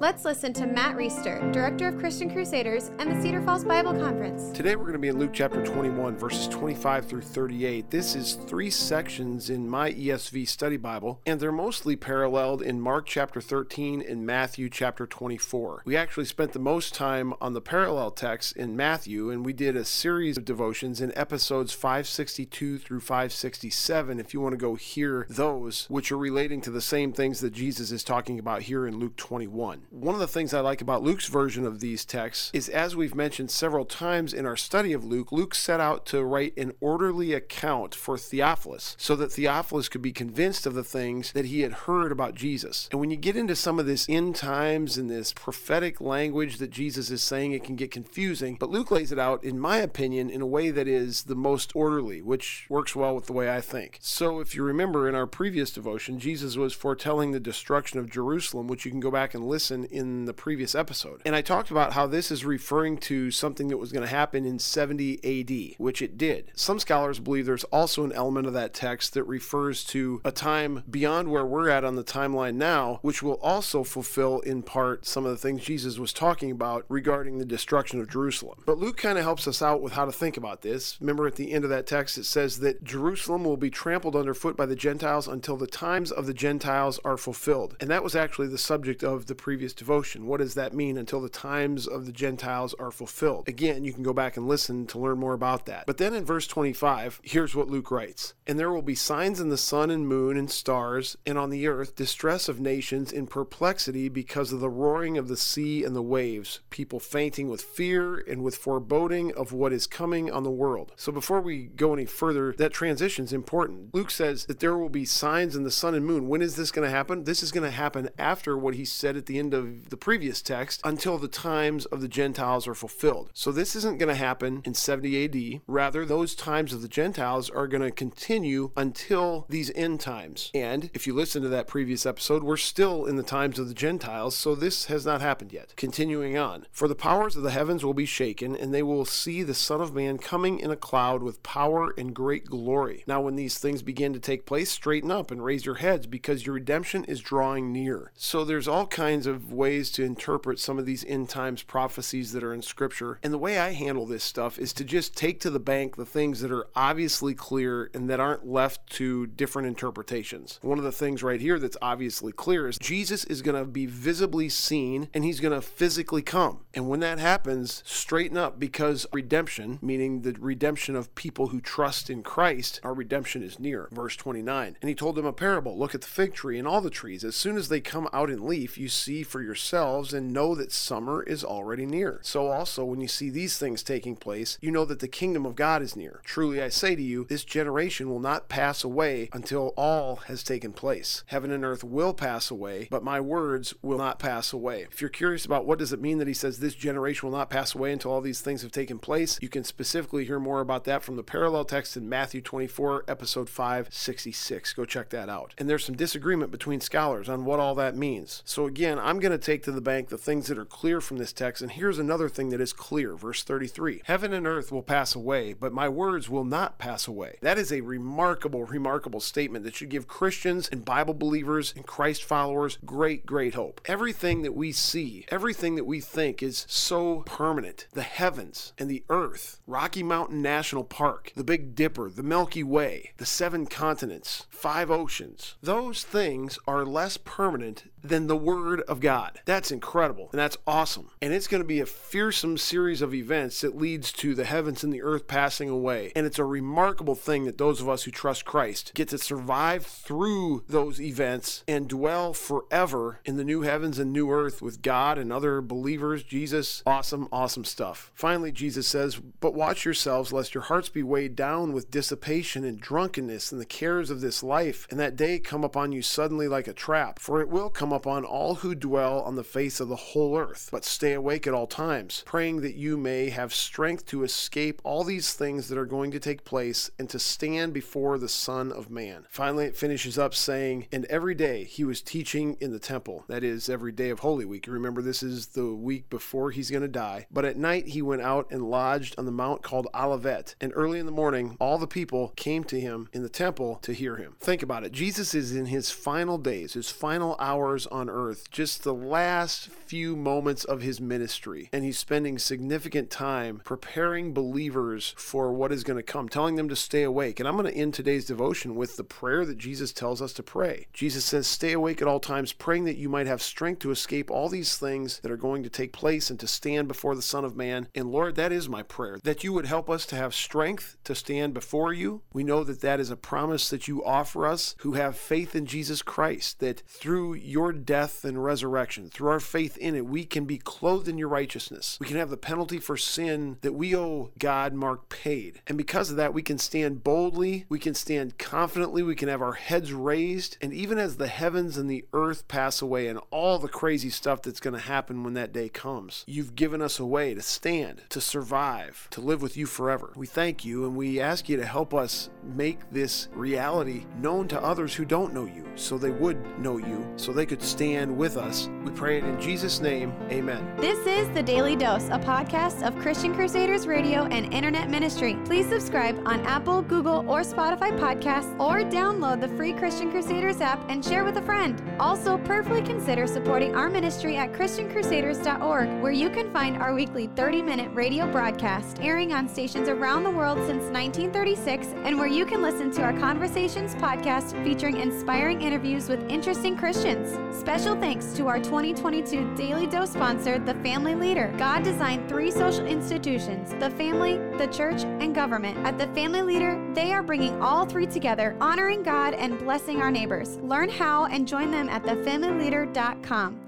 Let's listen to Matt Reisetter, Director of Christian Crusaders and the Cedar Falls Bible Conference. Today we're going to be in Luke chapter 21, verses 25 through 38. This is three sections in my ESV study Bible, and they're mostly paralleled in Mark chapter 13 and Matthew chapter 24. We actually spent the most time on the parallel text in Matthew, and we did a series of devotions in episodes 562 through 567 if you want to go hear those, which are relating to the same things that Jesus is talking about here in Luke 21 one of the things I like about Luke's version of these texts is, as we've mentioned several times in our study of Luke, Luke set out to write an orderly account for Theophilus so that Theophilus could be convinced of the things that he had heard about Jesus. And when you get into some of this end times and this prophetic language that Jesus is saying, it can get confusing. But Luke lays it out, in my opinion, in a way that is the most orderly, which works well with the way I think. So if you remember in our previous devotion, Jesus was foretelling the destruction of Jerusalem, which you can go back and listen in the previous episode. And I talked about how this is referring to something that was going to happen in 70 AD, which it did. Some scholars believe there's also an element of that text that refers to a time beyond where we're at on the timeline now, which will also fulfill in part some of the things Jesus was talking about regarding the destruction of Jerusalem. But Luke kind of helps us out with how to think about this. Remember at the end of that text, it says that Jerusalem will be trampled underfoot by the Gentiles until the times of the Gentiles are fulfilled. And that was actually the subject of the previous previous devotion. What does that mean until the times of the Gentiles are fulfilled? Again, you can go back and listen to learn more about that. But then in verse 25, here's what Luke writes And there will be signs in the sun and moon and stars, and on the earth distress of nations in perplexity because of the roaring of the sea and the waves, people fainting with fear and with foreboding of what is coming on the world. So before we go any further, that transition is important. Luke says that there will be signs in the sun and moon. When is this going to happen? This is going to happen after what he said at the end of of the previous text until the times of the Gentiles are fulfilled. So this isn't going to happen in 70 AD. Rather, those times of the Gentiles are going to continue until these end times. And if you listen to that previous episode, we're still in the times of the Gentiles, so this has not happened yet. Continuing on. For the powers of the heavens will be shaken, and they will see the Son of Man coming in a cloud with power and great glory. Now, when these things begin to take place, straighten up and raise your heads because your redemption is drawing near. So there's all kinds of ways to interpret some of these end times prophecies that are in Scripture. And the way I handle this stuff is to just take to the bank the things that are obviously clear and that aren't left to different interpretations. One of the things right here that's obviously clear is Jesus is going to be visibly seen and he's going to physically come. And when that happens, straighten up because redemption, meaning the redemption of people who trust in Christ, our redemption is near. Verse 29. And he told them a parable look at the fig tree and all the trees. As soon as they come out in leaf, you see for yourselves and know that summer is already near. So also, when you see these things taking place, you know that the kingdom of God is near. Truly, I say to you, this generation will not pass away until all has taken place. Heaven and earth will pass away, but my words will not pass away. If you're curious about what does it mean that he says this generation will not pass away until all these things have taken place, you can specifically hear more about that from the parallel text in Matthew 24, episode 566. Go check that out. And there's some disagreement between scholars on what all that means. So again, I'm going to take to the bank the things that are clear from this text. And here's another thing that is clear. Verse 33 Heaven and earth will pass away, but my words will not pass away. That is a remarkable, remarkable statement that should give Christians and Bible believers and Christ followers great, great hope. Everything that we see, everything that we think is so permanent the heavens and the earth, Rocky Mountain National Park, the Big Dipper, the Milky Way, the seven continents, five oceans those things are less permanent than the Word of God. That's incredible and that's awesome. And it's going to be a fearsome series of events that leads to the heavens and the earth passing away. And it's a remarkable thing that those of us who trust Christ get to survive through those events and dwell forever in the new heavens and new earth with God and other believers. Jesus, awesome, awesome stuff. Finally, Jesus says, But watch yourselves lest your hearts be weighed down with dissipation and drunkenness and the cares of this life, and that day come upon you suddenly like a trap. For it will come come upon all who dwell on the face of the whole earth. But stay awake at all times, praying that you may have strength to escape all these things that are going to take place and to stand before the Son of Man. Finally, it finishes up saying, And every day he was teaching in the temple, that is, every day of Holy Week. Remember, this is the week before he's going to die. But at night he went out and lodged on the mount called Olivet. And early in the morning, all the people came to him in the temple to hear him. Think about it. Jesus is in his final days, his final hours on earth, just the last few moments of his ministry. And he's spending significant time preparing believers for what is going to come, telling them to stay awake. And I'm going to end today's devotion with the prayer that Jesus tells us to pray. Jesus says, Stay awake at all times, praying that you might have strength to escape all these things that are going to take place and to stand before the Son of Man. And Lord, that is my prayer, that you would help us to have strength to stand before you. We know that that is a promise that you offer us who have faith in Jesus Christ, that through your death and resurrection, through our faith in it, we can be clothed in your righteousness. We can have the penalty for sin that we owe God mark paid. And because of that, we can stand boldly, we can stand confidently, we can have our heads raised. And even as the heavens and the earth pass away and all the crazy stuff that's going to happen when that day comes, you've given us a way to stand, to survive, to live with you forever. We thank you and we ask you to help us make this reality known to others who don't know you so they would know you, so they could stand with us. We pray it in Jesus' name. Amen. This is The Daily Dose, a podcast of Christian Crusaders Radio and Internet Ministry. Please subscribe on Apple, Google, or Spotify podcasts, or download the free Christian Crusaders app and share with a friend. Also, prayerfully consider supporting our ministry at ChristianCrusaders.org, where you can find our weekly 30 minute radio broadcast airing on stations around the world since 1936, and where you can listen to our Conversations podcast featuring inspiring interviews with interesting Christians. Special thanks to our 2022 Daily Dose sponsor, The Family Leader. God designed three social institutions the family, the church, and government. At The Family Leader, they are bringing all three together, honoring God and blessing our neighbors. Learn how and join them at thefamilyleader.com.